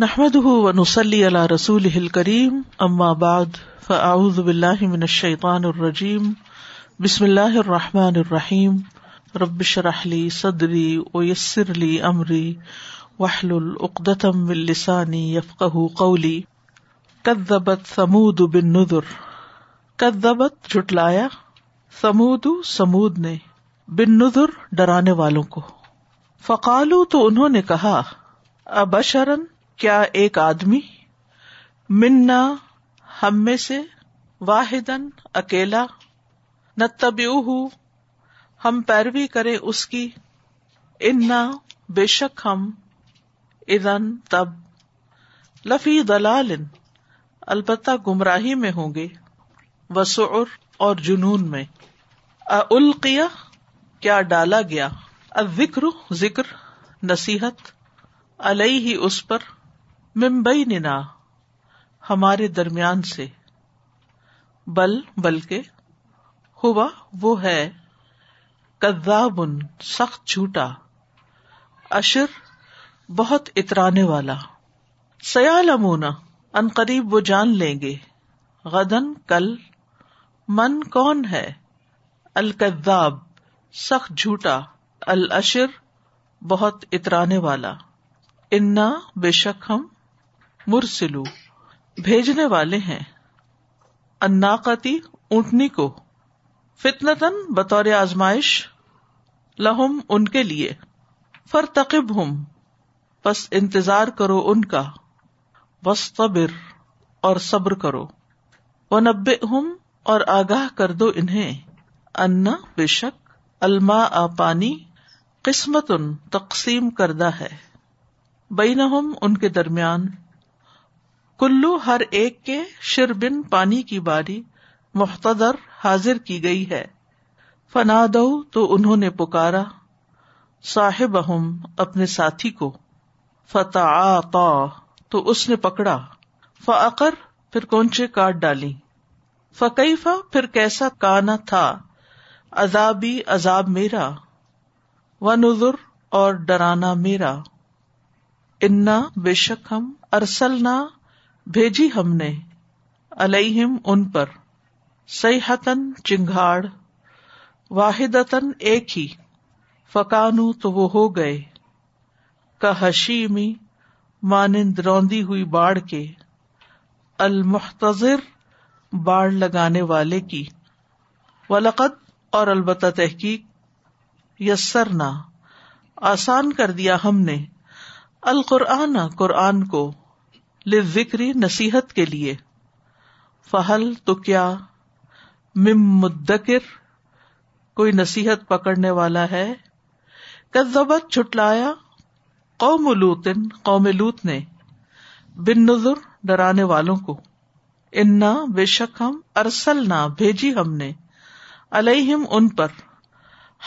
نحمد ونسلی علی رسول کریم اما بعد فاعوذ باللہ من الشیطان الرجیم بسم اللہ الرحمٰن الرحیم ربش رحلی صدری ویسر لی امری وحل العقدم السانی یفق قولی کدبت سمود بن نذر کدبت جٹلایا سمود سمود نے بن نذر ڈرانے والوں کو۔ فقالو تو انہوں نے کہا ابشرن کیا ایک آدمی منا ہم میں سے واحد اکیلا؟ نہ تب ہم پیروی کرے اس کی۔ انا بے شک ہم ادن تب۔ لفی دلال البتہ گمراہی میں ہوں گے۔ وسعر اور جنون میں۔ القیا کیا ڈالا گیا؟ ذکر ذکر، نصیحت۔ علیہ ہی اس پر۔ ممبئی ننا ہمارے درمیان سے۔ بل، بلکہ ہوا وہ ہے۔ کدابن سخت جھوٹا۔ اشر، بہت اترانے والا۔ سیال امونا ان قریب وہ جان لیں گے۔ غدن کل۔ من کون ہے؟ الکذاب، سخت جھوٹا۔ الشر بہت اترانے والا۔ انا، بے شک ہم مرسلو، بھیجنے والے ہیں۔ اناقتی اونٹنی کو۔ فتنتن بطور آزمائش، لہم ان کے لیے۔ فر تقب ہوں بس انتظار کرو ان کا۔ بس تبر اور صبر کرو۔ و نبے ہوں اور آگاہ کر دو انہیں۔ انا بے شک الما آ پانی قسمت ان تقسیم کردہ ہے۔ بین ان کے درمیان۔ کلو ہر ایک کے شربن پانی کی باری محتدر حاضر کی گئی ہے۔ فنا دو تو انہوں نے پکارا صاحب اپنے ساتھی کو۔ فتح تو اس نے پکڑا۔ فعقر پھر کونچے کاٹ ڈالی۔ فقیفہ پھر کیسا کانا تھا؟ عذابی عذاب میرا۔ و نظر اور ڈرانا میرا۔ انا بے شک ہم ارسل نہ بھیجی ہم نے الہم ان پر سیحتن چنگاڑ واحد ایک ہی، فکانو تو وہ ہو گئے، کا حشیمی مانند روندی ہوئی باڑ کے المحتظر باڑ لگانے والے کی۔ ولقت اور البتہ تحقیق یسر نہ آسان کر دیا ہم نے، القرآن قرآن کو۔ ذکری نصیحت کے لیے۔ فہل تو کیا مم مدکر کوئی نصیحت پکڑنے والا ہے؟ کزبت چھٹلایا قوم لوتن قوم لوت نے بن نظر ڈرانے والوں کو۔ انا بے شک ہم ارسل نہ بھیجی ہم نے۔ الہم ان پر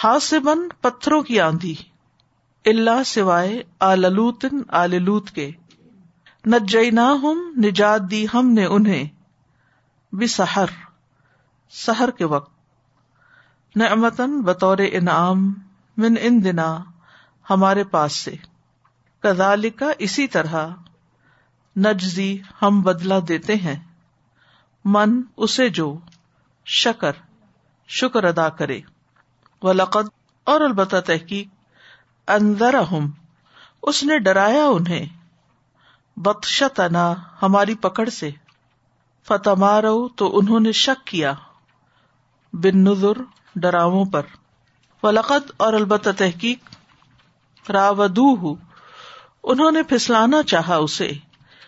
ہاسبن پتھروں کی آندھی۔ اللہ سوائے آلوتن آللوت کے۔ نجینا ہم نجات دی ہم نے انہیں بسحر، سحر کے وقت۔ نعمتن بطور انعام من ان دنا ہمارے پاس سے۔ کدالکا اسی طرح نجزی ہم بدلا دیتے ہیں۔ من اسے جو شکر شکر ادا کرے۔ و لقد اور البتہ تحقیق اندر اس نے ڈرایا انہیں۔ بخشتنا ہماری پکڑ سے۔ فتمارو تو انہوں نے شک کیا۔ بن نظر ڈراو پر۔ ولقت اور البتہ تحقیق راودو انہوں نے پھسلانا چاہا اسے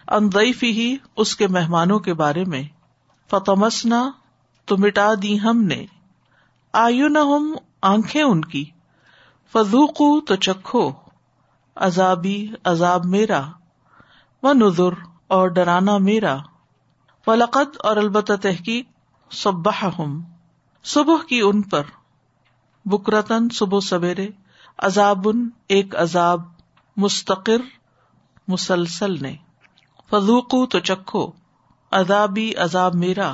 اندیفی ہی اس کے مہمانوں کے بارے میں۔ فتمسنا، تو مٹا دی ہم نے۔ آیو نہ ہم آنکھیں ان کی۔ فضوقو تو چکھو۔ عذابی، عذاب میرا۔ و نظر اور ڈرانا میرا۔ فلقت اور البتہ تحقیق ہم صبح کی ان پر۔ بکرتن صبح سویرے عذاب ایک عذاب مستقر مسلسل نے۔ فضوقو تو چکھو، عذابی عذاب میرا۔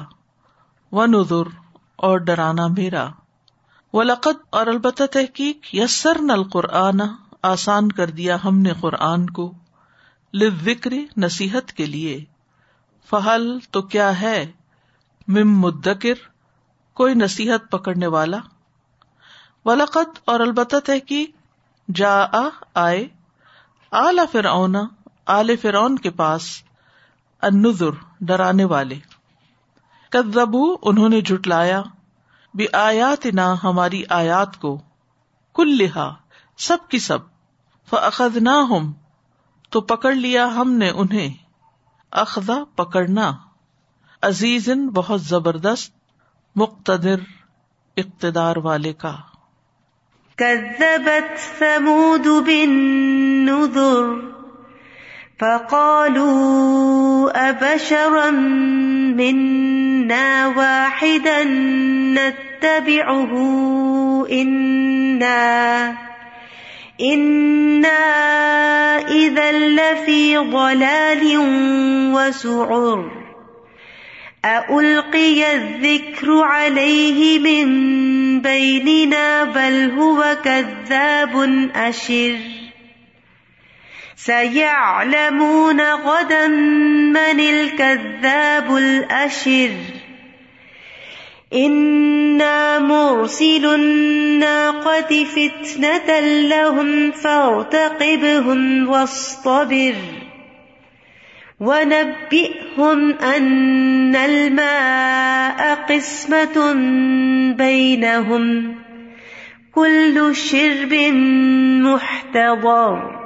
و نظر اور ڈرانا میرا۔ و لقت اور البتہ تحقیق یسر نل قرآن آسان کر دیا ہم نے قرآن کو۔ لکری نصیحت کے لیے۔ فہل تو کیا ہے؟ مم مدکر، کوئی نصیحت پکڑنے والا؟ ولقت اور البتہ ہے کہ جا آئے۔ آل فرعون آل فرعون کے پاس انذر ڈرانے والے۔ کدبو انہوں نے جٹلایا بھی آیات نہ ہماری آیات کو۔ کل لہا سب کی سب۔ فخذ نہ ہم تو پکڑ لیا ہم نے انہیں۔ اخذا پکڑنا۔ عزیز بہت زبردست، مقتدر اقتدار والے کا۔ كذبت ثمود بالنذر، فقالوا أبشرا منا واحدا نتبعه إنا إنا إذا ضلال وسعر ألقي الذكر عليه من بيننا بل هو كذاب أشر سيعلمون غدا من الكذاب الأشر إنا مرسل الناقة فتنة لهم فارتقبهم واصطبر ونبئهم أن الماء قسمة بينهم كل شرب محتضر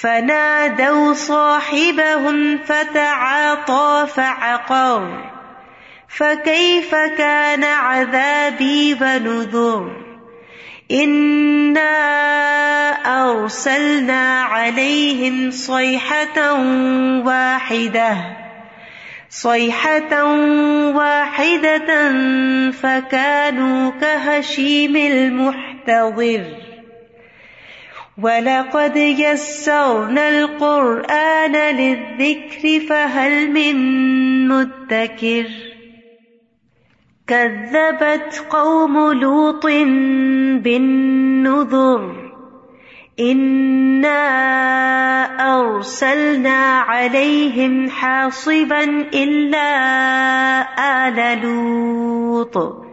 فنادوا صاحبهم فتعاطى فعقر فكيف كان عذابي ونذر انا ارسلنا عليهم صيحة واحدة صيحة واحدة فكانوا كهشيم المحتضر ولقد يسرنا القرآن للذكر فهل من مدكر كذبت قوم لوط بالنذر إنا أرسلنا عليهم حاصبا إلا آل لوط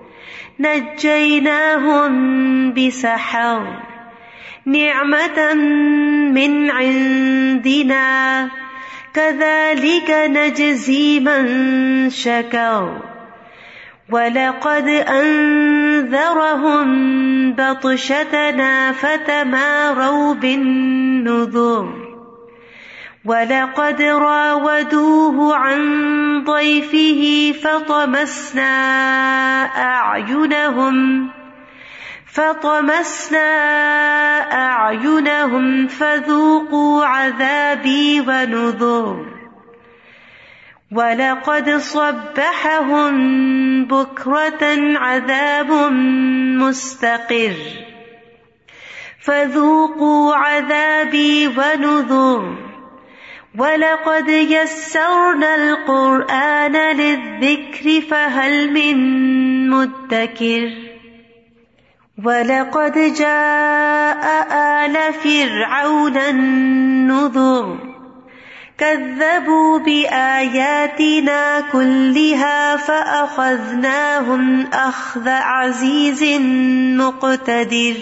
نجيناهم بسحر نعمة من عندنا كذلك نجزي من شكر وَلَقَدْ أَنذَرَهُمْ بَطْشَتَنَا فَتَمَارَوْا بِالنُّذُرِ وَلَقَدْ رَاوَدُوهُ عَن ضَيْفِهِ فَطَمَسْنَا أَعْيُنَهُمْ فَطَمَسْنَا أَعْيُنَهُمْ فَذُوقُوا عَذَابِي وَنُذُرِ وَلَقَدْ صَبَّحَهُمْ بُكْرَةً عَذَابٌ مُسْتَقِرٌ فَذُوقُوا عَذَابِي وَنُذُرِ وَلَقَدْ يَسَّرْنَا الْقُرْآنَ لِلذِّكْرِ فَهَلْ مِن مُدَّكِرٍ وَلَقَدْ جَاءَ آلَ فِرْعَوْنَ النُّذُرُ كذبوا بآياتنا كلها فأخذناهم أخذ عزيز مقتدر